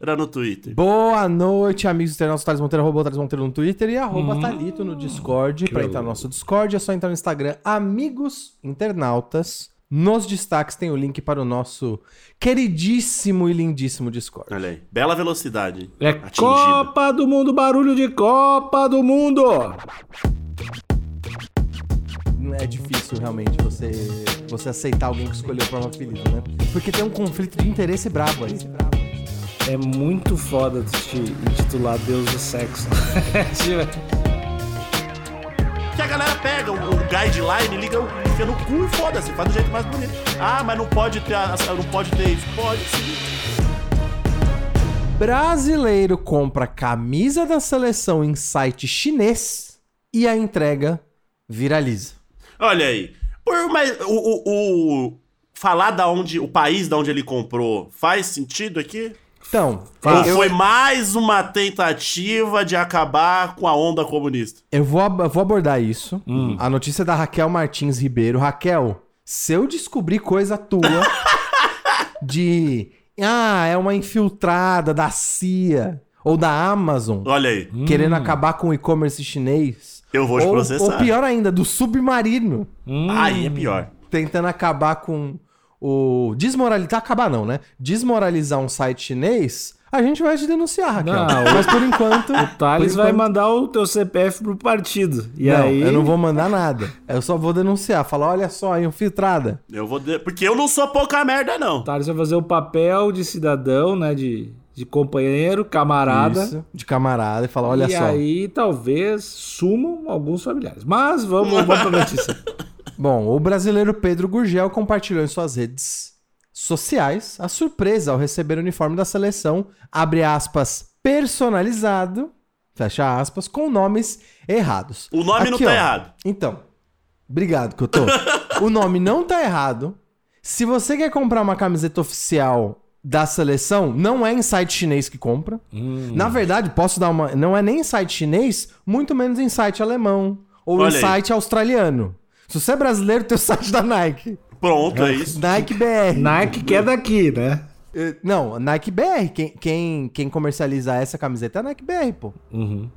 no Twitter. Boa noite, amigos internautas. Thales Monteiro, arroba Thales Monteiro no Twitter e arroba Thalito no Discord. Pra entrar no nosso Discord é só entrar no Instagram Amigos Internautas. Nos destaques tem o link para o nosso queridíssimo e lindíssimo Discord. Olha aí, bela velocidade. É atingida. Copa do Mundo, barulho de Copa do Mundo! É difícil realmente você, você aceitar alguém que escolheu o próprio apelido, né? Porque tem um conflito de interesse brabo aí. É muito foda te intitular Deus do Sexo. Que a galera pega o, o guideline, liga, o- enfia no cu e foda-se, faz do jeito mais bonito. Ah, mas não pode ter, não pode ter isso. Pode sim. Brasileiro compra camisa da seleção em site chinês e a entrega viraliza. Olha aí. Por, mas o, o- o- falar da onde, o país da onde ele comprou faz sentido aqui? Então, Ou eu, foi mais uma tentativa de acabar com a onda comunista? eu vou, eu vou abordar isso. A notícia é da Raquel Martins Ribeiro. Raquel, se eu descobrir coisa tua de. Ah, é uma infiltrada da CIA ou da Amazon Olha aí. querendo acabar com o e-commerce chinês. Eu vou te ou, processar. ou pior ainda, do submarino. Aí é pior. tentando acabar com o. Desmoralizar. Acabar não, né? Desmoralizar um site chinês, a gente vai te denunciar, Raquel. Não, Mas por enquanto. O Thales por vai enquanto- mandar o teu CPF pro partido. E não, aí. eu não vou mandar nada. Eu só vou denunciar. Falar, olha só, infiltrada. Eu vou. de- Porque eu não sou pouca merda, não. O Thales vai fazer o papel de cidadão, né? De, de companheiro, camarada. Isso, de camarada e falar, olha e só. aí talvez sumam alguns familiares. Mas vamos, vamos pra notícia. Bom, o brasileiro Pedro Gurgel compartilhou em suas redes sociais a surpresa ao receber o uniforme da seleção, abre aspas, personalizado, fecha aspas, com nomes errados. O nome não Aqui, tá ó. errado. Então, obrigado, Cotô. o nome não tá errado. Se você quer comprar uma camiseta oficial da seleção, não é em site chinês que compra. Hum. Na verdade, posso dar uma. Não é nem em site chinês, muito menos em site alemão. Ou Olha em aí. site australiano. Se você é brasileiro, tem o site da Nike. Pronto, é isso. Nike BR. Nike que é daqui, né? Eh, Não, Nike BR. Quem, quem, quem comercializa essa camiseta é a Nike BR, pô. Uhum.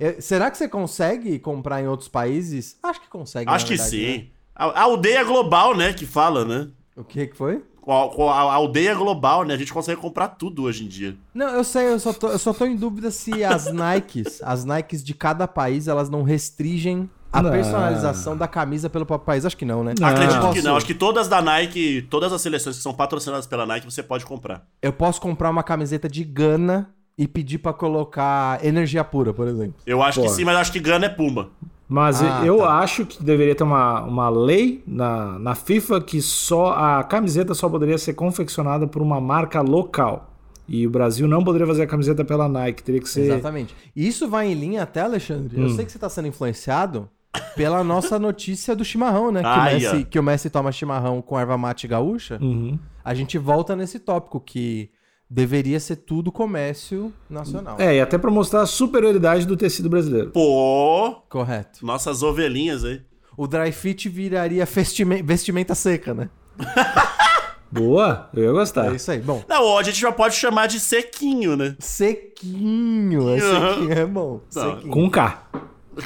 Eh, Será que você consegue comprar em outros países? Acho que consegue. Acho na que verdade, né? sim. A, a aldeia global, né, que fala, né? O que que foi? A, a aldeia global, né? A gente consegue comprar tudo hoje em dia. Não, eu sei, eu só tô, eu só tô em dúvida se as Nikes, as Nikes de cada país, elas não restringem a Não. personalização da camisa pelo próprio país. Acho que não, né? Acredito eu que posso, não. Acho que todas da Nike, todas as seleções que são patrocinadas pela Nike, você pode comprar. Eu posso comprar uma camiseta de Gana e pedir pra colocar energia pura, por exemplo. Eu acho Pô. que sim, mas acho que Gana é Puma. Mas Ah, eu tá. acho que deveria ter uma, uma lei na, na FIFA que só a camiseta só poderia ser confeccionada por uma marca local. E o Brasil não poderia fazer a camiseta pela Nike, teria que ser. Exatamente. E Isso vai em linha até, Alexandre. Eu sei que você tá sendo influenciado pela nossa notícia do chimarrão, né? Que, o Messi, que o Messi toma chimarrão com erva mate gaúcha. Uhum. A gente volta nesse tópico que deveria ser tudo comércio nacional. É, e até pra mostrar a superioridade do tecido brasileiro. Pô, Correto. nossas ovelhinhas aí. O dry fit viraria vestimenta seca, né? Boa, eu ia gostar. É isso aí. Bom, Não, a gente já pode chamar de sequinho, né? sequinho. É sequinho, é bom. Não. Sequinho. Com K.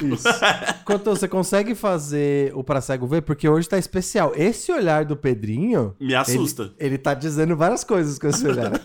Isso. Cotô, você consegue fazer o Pra Cego Ver? Porque hoje tá especial. Esse olhar do Pedrinho... Me assusta. Ele, ele tá dizendo várias coisas com esse olhar.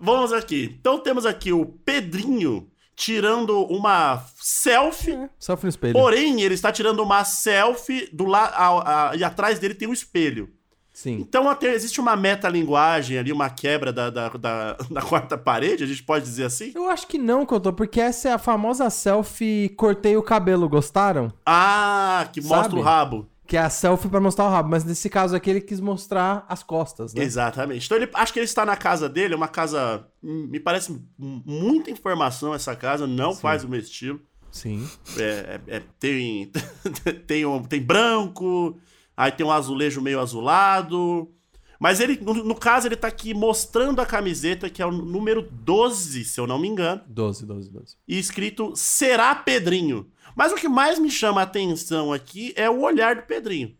Vamos aqui. Então temos aqui o Pedrinho tirando uma selfie. Sofre no espelho. Porém, ele está tirando uma selfie do lado e atrás dele tem um espelho. Sim. Então até existe uma metalinguagem ali, uma quebra da, da, da, da quarta parede, a gente pode dizer assim? Eu acho que não, Cotô, porque essa é a famosa selfie cortei o cabelo. Gostaram? Ah, que mostra Sabe? o rabo. Que é a selfie pra mostrar o rabo. Mas nesse caso aqui ele quis mostrar as costas, né? Exatamente. Então ele acho que ele está na casa dele, é uma casa. hum, Me parece muita informação essa casa, não faz o meu estilo. Sim. É, é- é- tem, tem, tem branco, aí tem um azulejo meio azulado. Mas ele, no, no caso, ele tá aqui mostrando a camiseta, que é o número 12, se eu não me engano, 12, 12, 12. e escrito Será Pedrinho. Mas o que mais me chama a atenção aqui é o olhar do Pedrinho.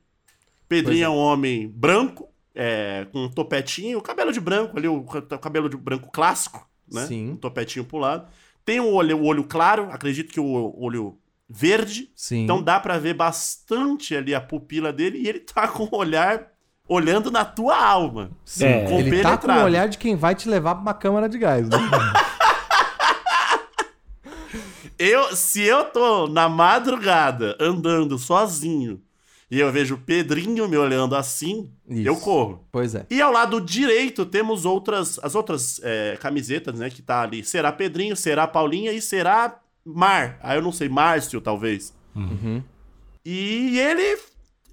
Pedrinho é. um homem branco, é, com um topetinho, cabelo de branco ali, o, o cabelo de branco clássico, né? Sim. Um topetinho pro lado. Tem o olho, o olho claro, acredito que o olho verde. Sim. Então dá pra ver bastante ali a pupila dele e ele tá com o olhar olhando na tua alma. Sim. É. Ele tá com o olhar de quem vai te levar pra uma câmara de gás, né? Eu, se eu tô na madrugada andando sozinho e eu vejo o Pedrinho me olhando assim, Isso. eu corro. pois é. E ao lado direito temos outras as outras é, camisetas, né? Que tá ali. Será Pedrinho, será Paulinha e será Mar. Ah, eu não sei, Márcio, talvez. Uhum. E ele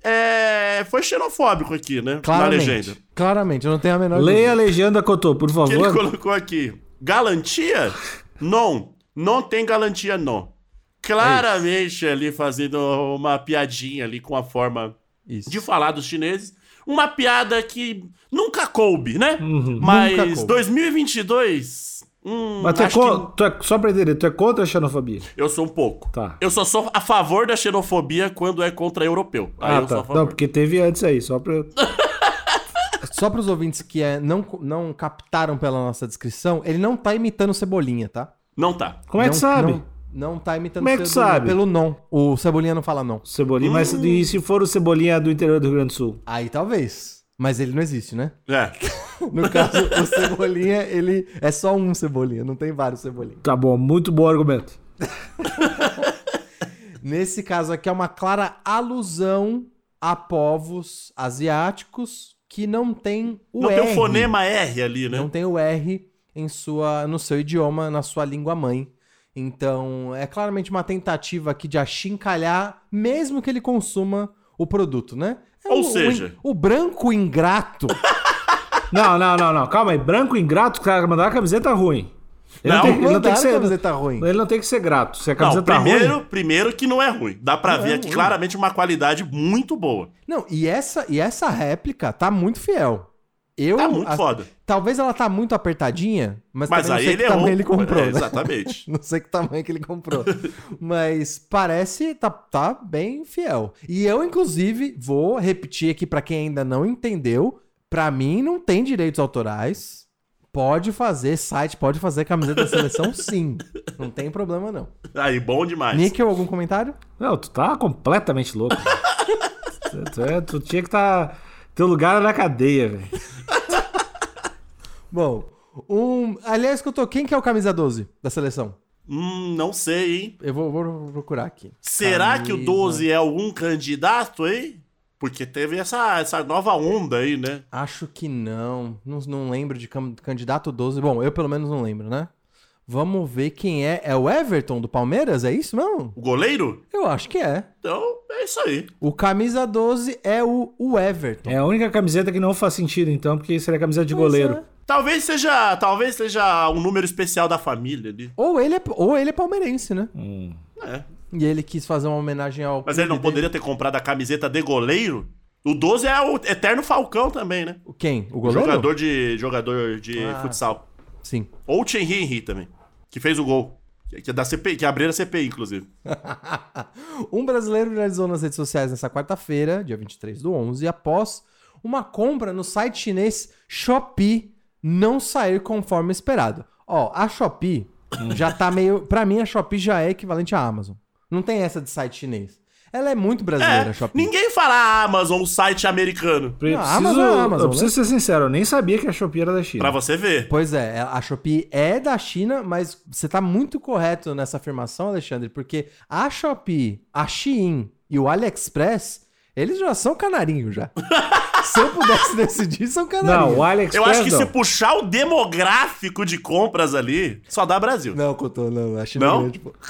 é, foi xenofóbico aqui, né? Na Claramente. legenda. Claramente, eu não tenho a menor Leia a legenda, Cotô, por Que ele favor. colocou aqui. Galantia? Não. Não tem galantia, não. Claramente ali fazendo uma piadinha ali com a forma Isso. de falar dos chineses. Uma piada que nunca coube, né? Uhum. Mas coube. 2022. Hum, Mas tu é acho con- tu é- só pra entender, tu é contra a xenofobia? que eu sou um pouco. Tá. Eu só sou a favor da xenofobia quando é contra europeu. Aí ah, eu sou tá. a favor. Não, porque teve antes aí, só pra. Só pros ouvintes que é, não, não captaram pela nossa descrição, ele não tá imitando Cebolinha, tá? Não tá. Como é que Não- sabe? Não, não tá imitando Como é que Cebolinha, sabe? Pelo não. O Cebolinha não fala não. Cebolinha, mas Hum. e se for o Cebolinha do interior do Rio Grande do Sul? Aí talvez. Mas ele não existe, né? É. No caso, o Cebolinha, ele é só um Cebolinha, não tem vários Cebolinha. Tá bom, muito bom argumento. Nesse caso aqui é uma clara alusão a povos asiáticos que não tem o não R. tem o fonema R ali, né? Não tem o R em sua, no seu idioma, na sua língua mãe. Então, é claramente uma tentativa aqui de achincalhar, mesmo que ele consuma o produto, né? É Ou o- seja- o, o branco ingrato. Não, não, não, não. Calma aí. Branco ingrato, cara, mandar a camiseta ruim. Ele Não, não, tem, ele não tem que ser. camiseta ruim. Ele não tem que ser grato. Se a Não, camiseta primeiro, ruim. primeiro que não é ruim. Dá pra Não ver é aqui ruim. claramente uma qualidade muito boa. Não, e essa, e essa réplica tá muito fiel. Eu, Tá muito a- foda. Talvez ela tá muito apertadinha, mas, Mas aí não sei ele que tamanho errou. ele comprou, É, né? Exatamente. Não sei que tamanho que ele comprou. Mas parece tá, tá bem fiel. E eu, inclusive, vou repetir aqui pra quem ainda não entendeu. Pra mim, não tem direitos autorais. Pode fazer site, pode fazer camiseta da seleção, sim. Não tem problema, não. Aí, bom demais. Níquel, algum comentário? Não, tu tá completamente louco. tu, tu é- tu tinha que estar. Tá... Teu lugar era na cadeia, velho. Bom, um. Aliás, que eu tô. Quem que é o camisa 12 da seleção? Hum, não sei, hein? Eu vou, vou procurar aqui. Será que o Camisa. 12 é algum candidato, hein? Porque teve essa, essa nova onda aí, né? Acho que não. Não, não lembro de candidato 12. Bom, eu pelo menos não lembro, né? Vamos ver quem é. É o Everton do Palmeiras? É isso mesmo? O goleiro? Eu acho que é. Então, é isso aí. O camisa 12 é o, o Everton. É a única camiseta que não faz sentido, então, porque seria a camiseta de Pois goleiro. é. Talvez seja, talvez seja um número especial da família ali. Ou, ele é, ou ele é palmeirense, né? Hum. É. E ele quis fazer uma homenagem ao. Mas ele não clube poderia ter comprado a camiseta de goleiro? O 12 é o eterno Falcão também, né? dele. Quem? O goleiro? jogador de, jogador de Ah. futsal. Sim. Ou o Thierry Henry também, que fez o gol. Que é da CPI, que a CPI, inclusive. um brasileiro viralizou nas redes sociais nessa quarta-feira, dia 23 do 11, após uma compra no site chinês Shopee não sair conforme esperado. Ó, a Shopee já tá meio... Pra mim, a Shopee já é equivalente à Amazon. Não tem essa de site chinês. Ela é muito brasileira, É, a Shopee. ninguém fala Amazon, o site americano. Eu Não, preciso, Amazon é Amazon, eu preciso ser sincero, eu nem sabia que a Shopee era da China. Pra você ver. Pois é, a Shopee é da China, mas você tá muito correto nessa afirmação, Alexandre, porque a Shopee, a Shein e o AliExpress, eles já são canarinho já. se eu pudesse decidir, são canarinho. Não, o AliExpress Eu acho que não. se puxar o demográfico de compras ali, só dá Brasil. Não, Couto, não, a China Não? é grande, pô.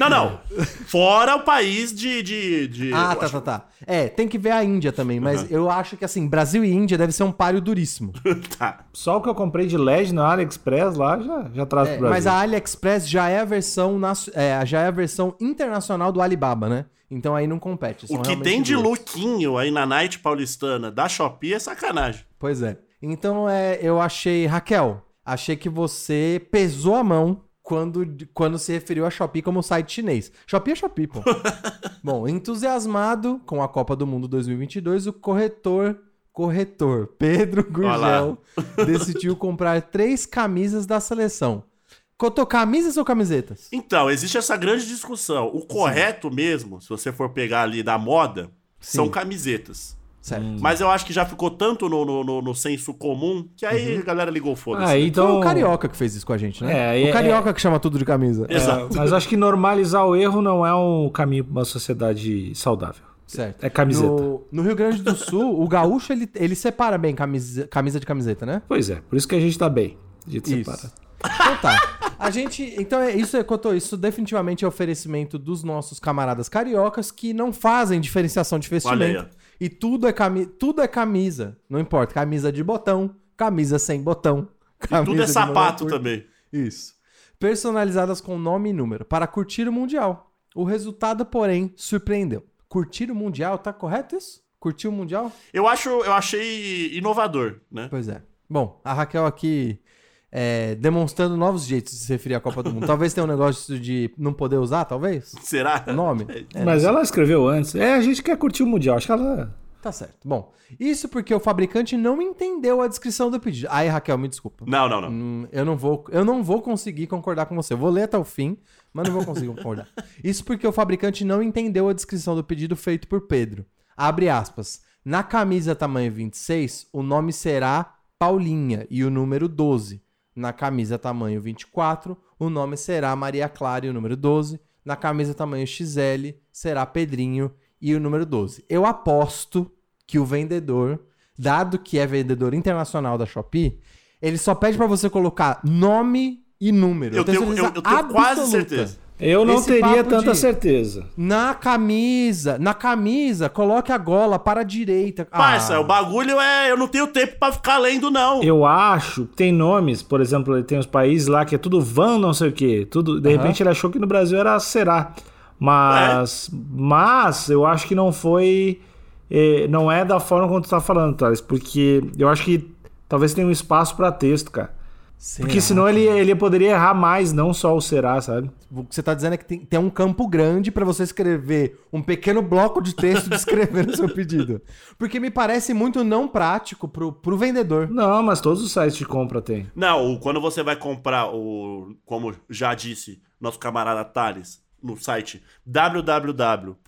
Não, não. Fora o país de. de, de Ah, tá, acho- tá, tá. É, tem que ver a Índia também, mas eu acho que assim, Brasil e Índia deve ser um páreo duríssimo. tá. Só o que eu comprei de LED no AliExpress lá já, já traz É, pro Brasil. mas a AliExpress já é a versão nacio- é, já é a versão internacional do Alibaba, né? Então aí não compete. O que tem de duas. lookinho aí na Night paulistana da Shopee é sacanagem. Pois é. Então é, eu achei, Raquel, achei que você pesou a mão quando, quando se referiu a Shopee como site chinês. Shopee é Shopee, pô. Bom, entusiasmado com a Copa do Mundo 2022, o corretor corretor Pedro Gurgel decidiu comprar três camisas da seleção. Cotou camisas ou camisetas? Então, existe essa grande discussão. O correto mesmo, se você for pegar ali da moda, são Sim. Certo. Mas eu acho que já ficou tanto no, no, no- no senso comum que aí a galera ligou foda-se. Ah, né? então. Foi o Carioca que fez isso com a gente, né? É, o é- Carioca que chama tudo de camisa. É, Exato. mas acho que normalizar o erro não é um caminho para uma sociedade saudável. Certo. É camiseta. No, no Rio Grande do Sul, o gaúcho, ele, ele separa bem camisa, camisa de camiseta, né? Pois é, por isso que a gente tá bem. A gente Isso. separa. Então tá. A gente. Então é isso, é, Cotô, isso definitivamente é oferecimento dos nossos camaradas cariocas que não fazem diferenciação de Olha vestimento. E tudo é, cami tudo é camisa. Não importa. Camisa de botão, camisa sem botão. Camisa Tudo é sapato também. Isso. Personalizadas com nome e número. Para curtir o Mundial. O resultado, porém, surpreendeu. Curtir o Mundial, tá correto isso? Curtir o Mundial? Eu acho, eu achei inovador, né? Pois é. Bom, a Raquel aqui é, demonstrando novos jeitos de se referir à Copa do Mundo. Talvez tenha um negócio de não poder usar, talvez? Será? O nome? É, Mas ela escreveu antes. É, a gente quer curtir o Mundial. Acho que ela. Tá certo. Bom, isso porque o fabricante não entendeu a descrição do pedido. Aí, Raquel, me desculpa. Não, não, não. Hum, eu não vou, eu não vou conseguir concordar com você. Eu vou ler até o fim, mas não vou conseguir concordar. Isso porque o fabricante não entendeu a descrição do pedido feito por Pedro. Abre aspas. Na camisa tamanho 26, o nome será Paulinha e o número 12. Na camisa tamanho 24, o nome será Maria Clara e o número 12. Na camisa tamanho XL, será Pedrinho e o número 12. Eu aposto que o vendedor, dado que é vendedor internacional da Shopee, ele só pede pra você colocar nome e número. Eu tenho, eu, eu tenho quase certeza. Eu não Esse teria tanta de- certeza. Na camisa, na camisa, coloque a gola para a direita. Parça, Ah, o bagulho é. Eu não tenho tempo pra ficar lendo, não. Eu acho que tem nomes, por exemplo, tem os países lá que é tudo van, não sei o quê. Tudo, de Aham. repente ele achou que no Brasil era será. Mas, mas eu acho que não foi. eh, não é da forma como tu tá falando, Thales. Porque eu acho que talvez tenha um espaço pra texto, cara. Será? Porque senão ele, ele poderia errar mais, não só o será, sabe? O que você tá dizendo é que tem, tem um campo grande para você escrever um pequeno bloco de texto descrevendo o seu pedido. Porque me parece muito não prático pro, pro vendedor. Não, mas todos os sites de compra tem. Não, o- quando você vai comprar o. Como já disse nosso camarada Thales no site www.com.br.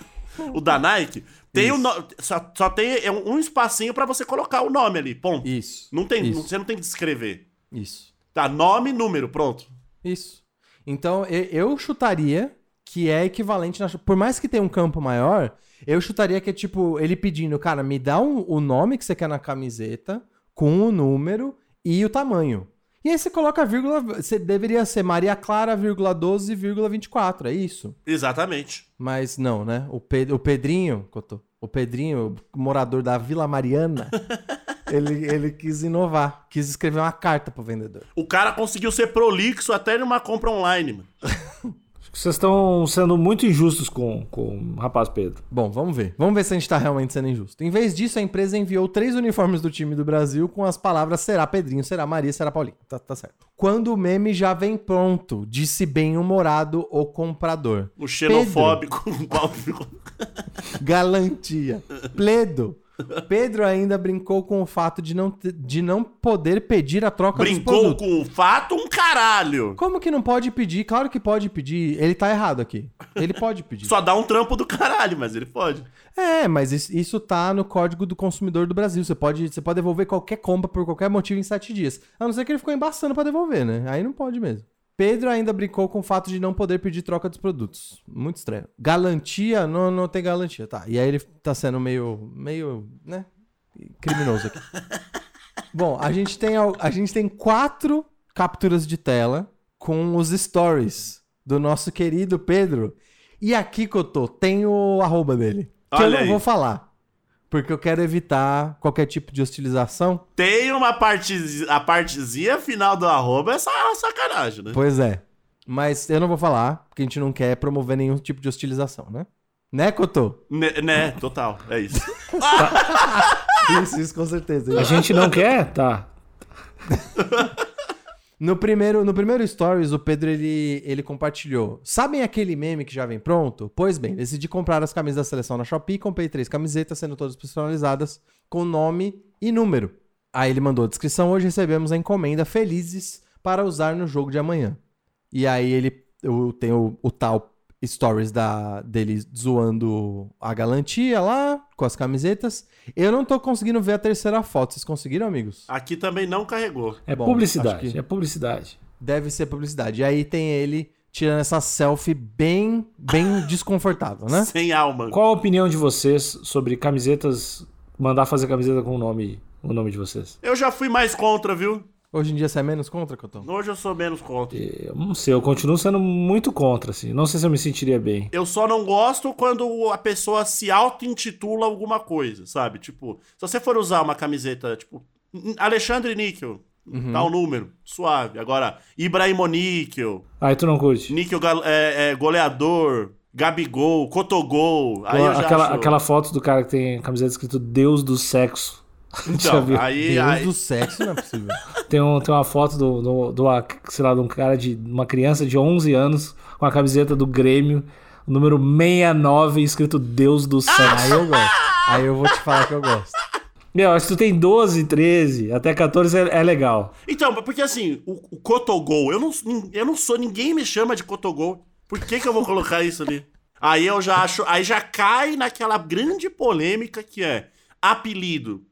o da Nike, tem o no- só, só tem é um espacinho pra você colocar o nome ali, ponto. Isso. Não tem, Isso. não- você não tem que descrever. Isso. Tá, nome e número, pronto. Isso. Então, eu chutaria que é equivalente, na, por mais que tenha um campo maior, eu chutaria que é tipo, ele pedindo, cara, me dá um- o nome que você quer na camiseta, com o número e o tamanho. E aí você coloca a vírgula, você deveria ser Maria Clara, vírgula 12, vírgula 24, é isso? Exatamente. Mas não, né? O, Pe- o Pedrinho, Cotô, o Pedrinho, morador da Vila Mariana, ele, ele quis inovar, quis escrever uma carta pro vendedor. O cara conseguiu ser prolixo até numa compra online, mano. Acho que vocês estão sendo muito injustos com, com o rapaz Pedro. Bom, vamos ver. Vamos ver se a gente tá realmente sendo injusto. Em vez disso, a empresa enviou três uniformes do time do Brasil com as palavras será Pedrinho, será Maria, será Paulinho. Tá, tá certo. Quando o meme já vem pronto, disse bem-humorado o comprador. O xenofóbico. Galantia. Pledo. Pedro ainda brincou com o fato de não, de não poder pedir a troca dos Brincou produtos. com o fato um caralho. Como que não pode pedir? Claro que pode pedir. Ele tá errado aqui. Ele pode pedir. Só dá um trampo do caralho, mas ele pode. É, mas isso, tá no Código do Consumidor do Brasil. Você pode, você pode devolver qualquer compra por qualquer motivo em sete dias. A não ser que ele ficou embaçando pra devolver, né? Aí não pode mesmo. Pedro ainda brincou com o fato de não poder pedir troca dos produtos. Muito estranho. Galantia, não, não tem garantia, tá. E aí ele tá sendo meio, meio, né, criminoso aqui. Bom, a gente tem, a gente tem quatro capturas de tela com os stories do nosso querido Pedro. E aqui, Cotô, tem o arroba dele. Que eu Olha não aí. vou falar. Porque eu quero evitar qualquer tipo de hostilização. Tem uma parte, a partezinha final do arroba, é sa- sacanagem, né? Pois é. Mas eu não vou falar, porque a gente não quer promover nenhum tipo de hostilização, né? Né, Cotô? Né, né, total, é isso. Isso, isso com certeza. A gente não quer? Tá. No primeiro, no primeiro stories, o Pedro ele, ele compartilhou. Sabem aquele meme que já vem pronto? Pois bem, decidi comprar as camisas da seleção na Shopee, comprei três camisetas, sendo todas personalizadas com nome e número. Aí ele mandou a descrição: hoje recebemos a encomenda felizes para usar no jogo de amanhã. E aí ele eu tenho o, o tal stories da, dele zoando a galantia lá com as camisetas. Eu não tô conseguindo ver a terceira foto. Vocês conseguiram, amigos? Aqui também não carregou. É Bom, publicidade. É publicidade. Deve ser publicidade. E aí tem ele tirando essa selfie bem, bem desconfortável, né? Sem alma. Qual a opinião de vocês sobre camisetas, mandar fazer camiseta com o nome, o nome de vocês? Eu já fui mais contra, viu? Hoje em dia você é menos contra, Cotão? Hoje eu sou menos contra. Eu não sei, eu continuo sendo muito contra, assim. Não sei se eu me sentiria bem. Eu só não gosto quando a pessoa se auto-intitula alguma coisa, sabe? Tipo, se você for usar uma camiseta, tipo, Alexandre Níquel, tal número, suave. Agora, Ibrahimo Níquel, Aí tu não curte? Níquel é, é, goleador, Gabigol, Cotogol. Aí eu já aquela, acho... aquela foto do cara que tem a camiseta escrito Deus do Sexo. Então, aí, Deus aí- do sexo não é possível. Tem, um, tem uma foto do, do, do, sei lá, de um cara de uma criança de 11 anos com a camiseta do Grêmio, número 69, escrito Deus do Sexo. Aí eu gosto. Aí eu vou te falar que eu gosto. Meu, se tu tem 12, 13, até 14 é, é legal. Então, porque assim, o, o Cotogol, eu não, eu não sou, ninguém me chama de Cotogol. Por que que eu vou colocar isso ali? Aí eu já acho, aí já cai naquela grande polêmica que é apelido.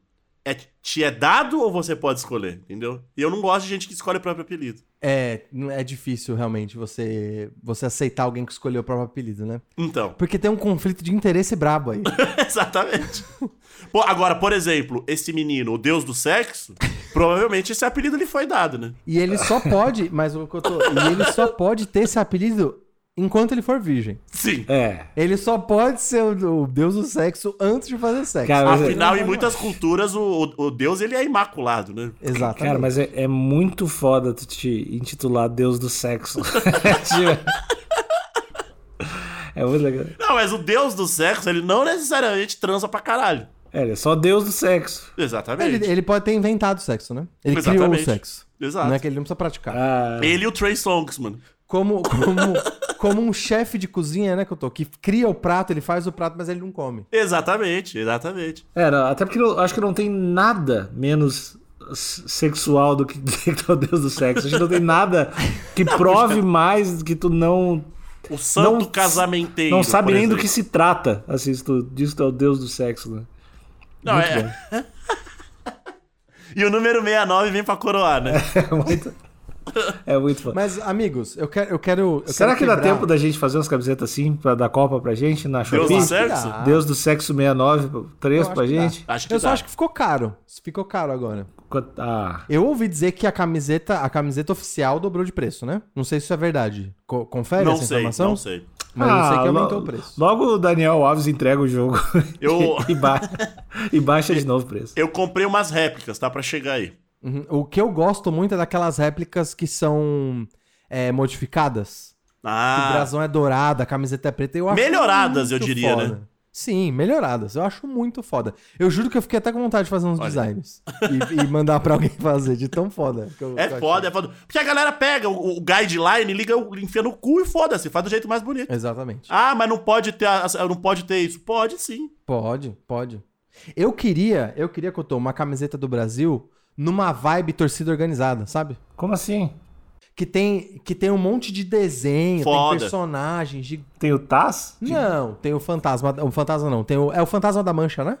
Te é dado ou você pode escolher, entendeu? E eu não gosto de gente que escolhe o próprio apelido. É, é difícil realmente você, você aceitar alguém que escolheu o próprio apelido, né? Então, Porque tem um conflito de interesse brabo aí. exatamente. Pô, agora, por exemplo, esse menino, o deus do sexo, provavelmente esse apelido lhe foi dado, né? E ele só pode, mas o que eu tô, e ele só pode ter esse apelido enquanto ele for virgem. Sim. É. Ele só pode ser o, o deus do sexo antes de fazer sexo. Cara, é- Afinal, em muitas culturas, o, o- deus ele é imaculado, né? Exatamente. Cara, mas é, é muito foda tu te intitular Deus do Sexo. é muito legal. Não, mas o deus do sexo, ele não necessariamente transa pra caralho. É, ele é só Deus do Sexo. Exatamente. Ele, ele pode ter inventado o sexo, né? Ele criou Exatamente. o sexo. Exato. Não é que ele não precisa praticar. Ah, Ele e o Trey Songs, mano. Como, como, como um chefe de cozinha, né, que eu tô? Que cria o prato, ele faz o prato, mas ele não come. Exatamente, exatamente. é, não, até porque eu acho que não tem nada menos sexual do que é o Deus do sexo. Acho que não tem nada que prove mais que tu não, O santo Não- casamenteiro. não sabe nem do que se trata. Assim, se tu diz que tu é o Deus do sexo, né? Não, Muito é. E o número 69 vem pra coroar, né? É muito, é muito foda. Mas, amigos, eu quero. Eu quero eu Será quero que dá tempo da gente fazer umas camisetas assim pra dar Copa pra gente na Deus Shopee? do sexo? Deus do Sexo 69, 3 Eu acho pra que gente? Acho que Eu só dá. acho que ficou caro. Ficou caro agora. Ah, Eu ouvi dizer que a camiseta, a camiseta oficial dobrou de preço, né? Não sei se isso é verdade. Co- confere Não essa sei, informação? não sei. Mas eu sei que Ah, aumentou lo- o preço. Logo o Daniel Alves entrega o jogo Eu- e, ba- e baixa de novo o preço. Eu comprei umas réplicas, tá? Pra chegar aí. Uhum. O que eu gosto muito é daquelas réplicas que são é, modificadas. Que o Ah, brasão é dourado, a camiseta é preta. Eu acho Melhoradas, eu diria, foda. né? Sim, melhoradas. Eu acho muito foda. Eu juro que eu fiquei até com vontade de fazer uns Olha. designs. E, e mandar pra alguém fazer, de tão foda. que eu- é que eu foda, é achei. foda. Porque a galera pega o, o guideline, liga, enfia no cu e foda-se, faz do jeito mais bonito. Exatamente. Ah, mas não pode ter, não pode ter isso. Pode sim. Pode, pode. Eu queria, eu queria, Cotô, uma camiseta do Brasil numa vibe torcida organizada, sabe? Como assim? Que tem, que tem um monte de desenho, Foda. tem personagens de... Tem o Taz? Não, tem o fantasma, o fantasma não, tem o, é o fantasma da mancha, né?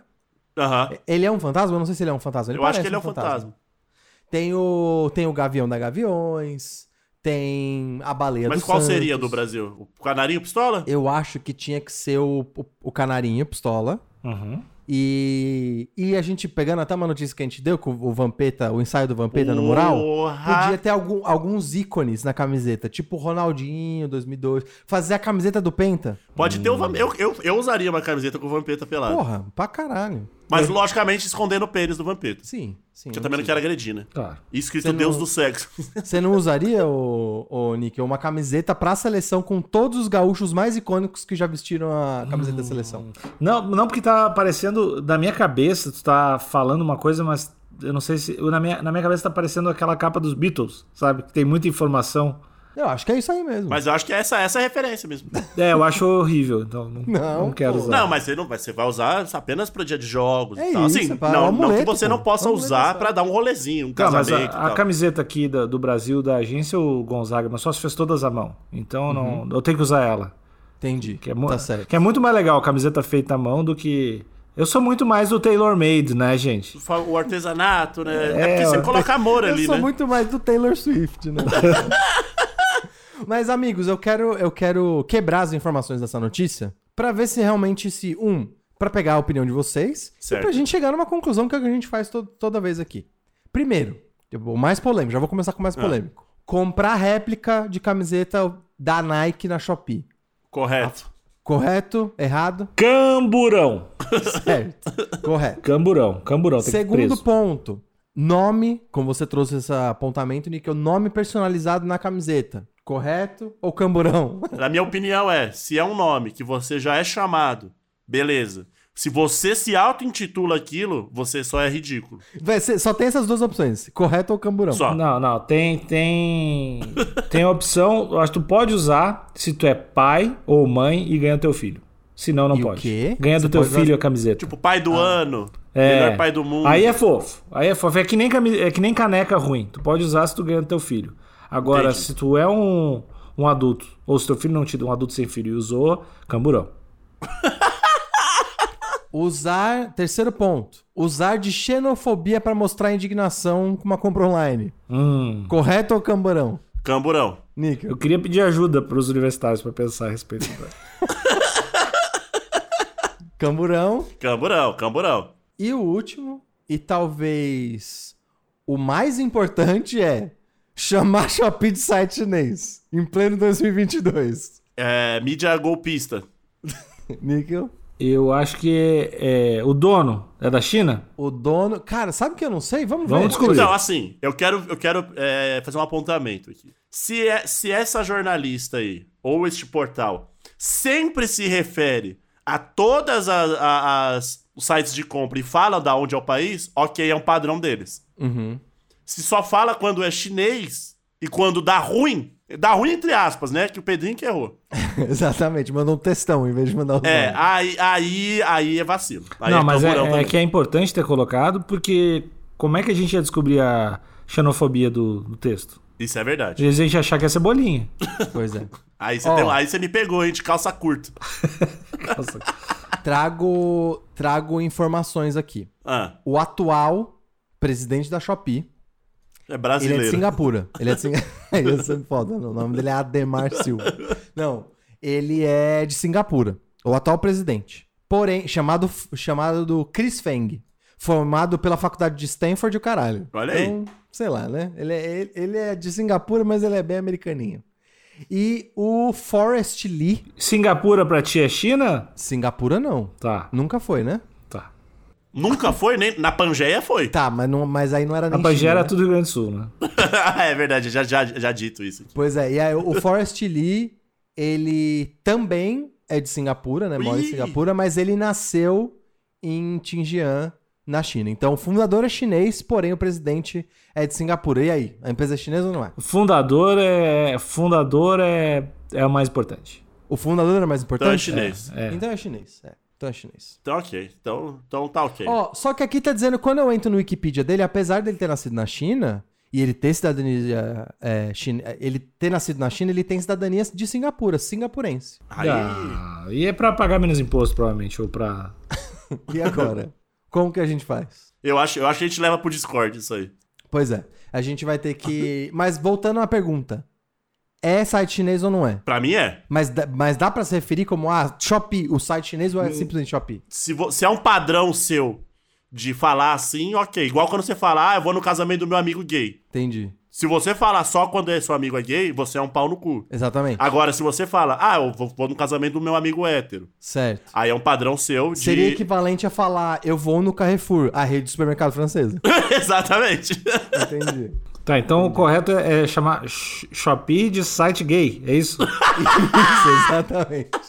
Aham. Ele é um fantasma? Eu não sei se ele é um fantasma. Ele Eu acho parece que ele é um fantasma. Tem o, tem o Gavião da Gaviões, tem a Baleia Mas do qual Santos. seria do Brasil? O canarinho pistola? Eu acho que tinha que ser o, o, o Canarinho Pistola. Uhum. E, e a gente pegando até uma notícia que a gente deu com o Vampeta, o ensaio do Vampeta no mural, Porra! podia ter algum- alguns ícones na camiseta, tipo Ronaldinho 2002, fazer a camiseta do Penta. Pode ter o Vampeta. Eu, eu, eu usaria uma camiseta com o Vampeta pelado. Porra, pra caralho. Mas, logicamente, escondendo o pênis do Vampeta. Sim, sim. Porque eu também não quero agredir, né? Claro. E escrito Você Deus não- do sexo. Você não usaria, ô, ô Nick, uma camiseta pra seleção com todos os gaúchos mais icônicos que já vestiram a camiseta da seleção? Não, não porque tá aparecendo na minha cabeça, tu tá falando uma coisa, mas eu não sei se. Na minha, na minha cabeça tá aparecendo aquela capa dos Beatles, sabe? Que tem muita informação. Eu acho que é isso aí mesmo. Mas eu acho que essa, essa é a referência mesmo. É, eu acho horrível, então não, Não, não, quero pô. usar. Não, mas você, não, vai- você vai usar apenas pro dia de jogos É e tal. isso, Assim, é pra- não, é um não que amuleto, você pô. não possa É um amuleto usar pra dar um rolezinho, um Não, mas casamento a, e a camiseta aqui da- do Brasil da agência, o Gonzaga, mas só se fez todas à mão. Então não, eu tenho que usar ela. Entendi. Que é, tá certo. que é muito mais legal a camiseta feita à mão do que. Eu sou muito mais do Tailor Made, né, gente? O artesanato, né? É, É, porque você coloca amor Eu ali, sou né? muito mais do Taylor Swift, né? Mas, amigos, eu quero, eu quero quebrar as informações dessa notícia pra ver se realmente se, um, pra pegar a opinião de vocês Certo. e pra gente chegar numa conclusão que é o que a gente faz to- toda vez aqui. Primeiro, o mais polêmico, já vou começar com o mais Ah. polêmico. Comprar réplica de camiseta da Nike na Shopee. Correto. Correto? Errado? Camburão. Certo. Correto. Camburão. Camburão. Tem Segundo ponto. Nome, como você trouxe esse apontamento, Nick, é o nome personalizado na camiseta. Correto ou camburão? Na minha opinião é, se é um nome que você já é chamado, beleza. Se você se auto-intitula aquilo, você só é ridículo. Vai ser- Só tem essas duas opções, correto ou camburão. Só. Não, não, tem tem tem a opção, eu acho que tu pode usar se tu é pai ou mãe e ganha teu filho. Senão não E o pode. quê? Ganha do Você teu filho usar- a camiseta. Tipo, pai do ano, É. melhor pai do mundo. Aí é fofo. Aí é fofo. É que nem, cami- é que nem caneca ruim. Tu pode usar se tu ganha do teu filho. Agora, Entendi. se tu é um, um adulto, ou se teu filho não te deu um adulto sem filho e usou, camburão. Usar, terceiro ponto, usar de xenofobia pra mostrar indignação com uma compra online. Hum. Correto ou camburão? Camburão. Nick. Eu queria pedir ajuda pros universitários pra pensar a respeito disso. Camburão. Camburão, camburão. E o último, e talvez o mais importante é chamar Shopee de site chinês em pleno 2022. É, mídia golpista. Níquel. Eu acho que é, o dono é da China? O dono. Cara, sabe o que eu não sei? Vamos, Vamos ver. descobrir. Então, assim, eu quero, eu quero é, fazer um apontamento aqui. Se, é, se essa jornalista aí, ou este portal, sempre se refere a todas as, a- as- os sites de compra e fala da onde é o país, ok, é um padrão deles. Uhum. Se só fala quando é chinês e quando dá ruim, dá ruim entre aspas, né? Que o Pedrinho que errou. Exatamente, mandou um textão em vez de mandar o É, nome. aí, aí, aí é vacilo. Aí não, mas é, camburão é também. que é importante ter colocado, porque como é que a gente ia descobrir a xenofobia do, do texto? Isso é verdade. A gente ia achar que é cebolinha. Pois é. Aí você, Ó. tem- aí você me pegou, hein, de calça curta. Nossa. Trago, trago informações aqui. Ah, O atual presidente da Shopee, é ele brasileiro. é de Singapura. Ele é de Singapura. Isso é foda. O nome dele é Ademar Silva. Não, ele é de Singapura. O atual presidente. Porém, chamado, chamado do Chris Feng. Formado pela faculdade de Stanford e o caralho. Olha aí. Então, sei lá, né? Ele é, ele- ele é de Singapura, mas ele é bem americaninho. E o Forrest Lee. Singapura pra ti é China? Singapura não. Tá, Nunca foi, né? Nunca foi, nem na Pangeia foi. Tá, mas, não, mas aí não era A nem Pangea China, era né? tudo Rio Grande do Sul, né? é verdade, já, já, já dito isso. aqui. Pois é, e aí o Forrest Lee, ele também é de Singapura, né? Mora em. Singapura, mas ele nasceu em Xinjiang, na China. Então o fundador é chinês, porém o presidente é de Singapura. E aí, a empresa é chinesa ou não é? O fundador é. Fundador é, é o mais importante. O fundador é mais Então é importante? chinês. É. Então é chinês, é. Então é chinês. Então ok, então, então tá ok. Ó, só que aqui tá dizendo, quando eu entro no Wikipedia dele, apesar dele ter nascido na China, e ele ter cidadania é, chine- ele ter nascido na China, ele tem cidadania de Singapura, singapurense. Aí, Ah, e é pra pagar menos imposto, provavelmente, ou pra. E agora? Como que a gente faz? eu, acho, eu acho que a gente leva pro Discord isso aí. Pois é, a gente vai ter que. Mas voltando à pergunta: é site chinês ou não é? Pra mim é. Mas, dá- mas dá pra se referir como, ah, Shopee, o site chinês ou é simplesmente Shopee? Se, se é um padrão seu de falar assim, ok. Igual quando você fala, ah, eu vou no casamento do meu amigo gay. Entendi. Se você falar só quando é seu amigo é gay, você é um pau no cu. Exatamente. Agora, se você fala, ah, eu vou, vou no casamento do meu amigo hétero, Certo. aí é um padrão seu de. Seria equivalente a falar, eu vou no Carrefour, a rede de supermercado francesa. Exatamente. Entendi. Tá, então o correto é, é chamar Sh- Shopee de site gay, é isso? Isso, exatamente.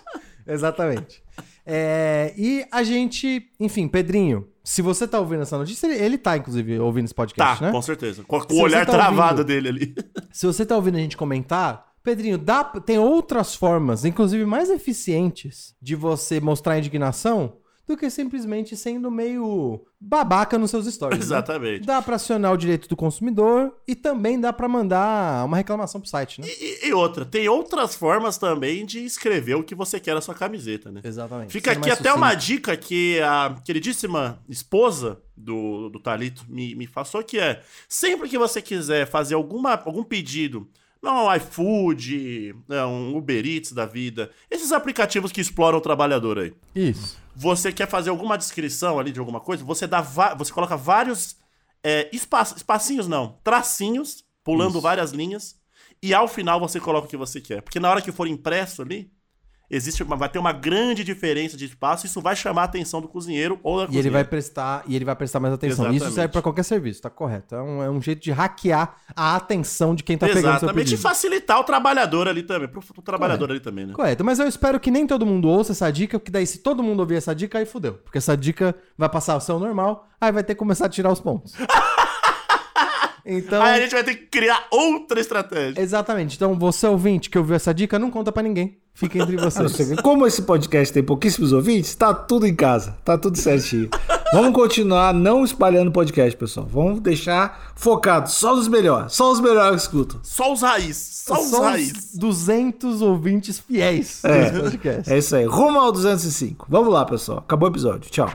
Exatamente. É, e a gente, enfim, Pedrinho, se você tá ouvindo essa notícia, ele, ele tá, inclusive, ouvindo esse tá, podcast, né? com certeza. Com, com o olhar tá travado ouvindo- dele ali. Se você tá ouvindo a gente comentar, Pedrinho, dá, tem outras formas, inclusive mais eficientes, de você mostrar indignação do que simplesmente sendo meio babaca nos seus stories. né? Exatamente. Dá pra acionar o direito do consumidor e também dá pra mandar uma reclamação pro site, né? E, e outra, tem outras formas também de escrever o que você quer na sua camiseta, né? Exatamente. Fica Sendo aqui até uma sucinto. dica que a queridíssima esposa do, do Talito me, me passou, que é sempre que você quiser fazer alguma, algum pedido, não um iFood, né, um Uber Eats da vida, esses aplicativos que exploram o trabalhador aí. Isso. Você quer fazer alguma descrição ali de alguma coisa, você dá você coloca vários é, espa- espacinhos, não, tracinhos, pulando Isso. várias linhas, e ao final você coloca o que você quer. Porque na hora que for impresso ali, existe uma, vai ter uma grande diferença de espaço, isso vai chamar a atenção do cozinheiro ou da E ele cozinheira. vai prestar, e ele vai prestar mais atenção. Isso Exatamente. serve pra qualquer serviço, tá correto. É um, é um jeito de hackear a atenção de quem tá pegando seu Exatamente, e pedido. facilitar o trabalhador ali também, pro, pro trabalhador ali também, né? Correto, mas eu espero que nem todo mundo ouça essa dica, porque daí se todo mundo ouvir essa dica, aí fudeu. Porque essa dica vai passar a seu normal, aí vai ter que começar a tirar os pontos. então, Aí a gente vai ter que criar outra estratégia. exatamente. Então, você ouvinte que ouviu essa dica, não conta pra ninguém. Fica entre vocês. Como esse podcast tem pouquíssimos ouvintes, tá tudo em casa, tá tudo certinho. Vamos continuar não espalhando podcast, pessoal. Vamos deixar focado só nos melhores, só os melhores que escutam. Só os raízes, só os Só raízes. os 200 ouvintes fiéis É. desse podcast. É isso aí, rumo ao 205. Vamos lá, pessoal. Acabou o episódio. Tchau.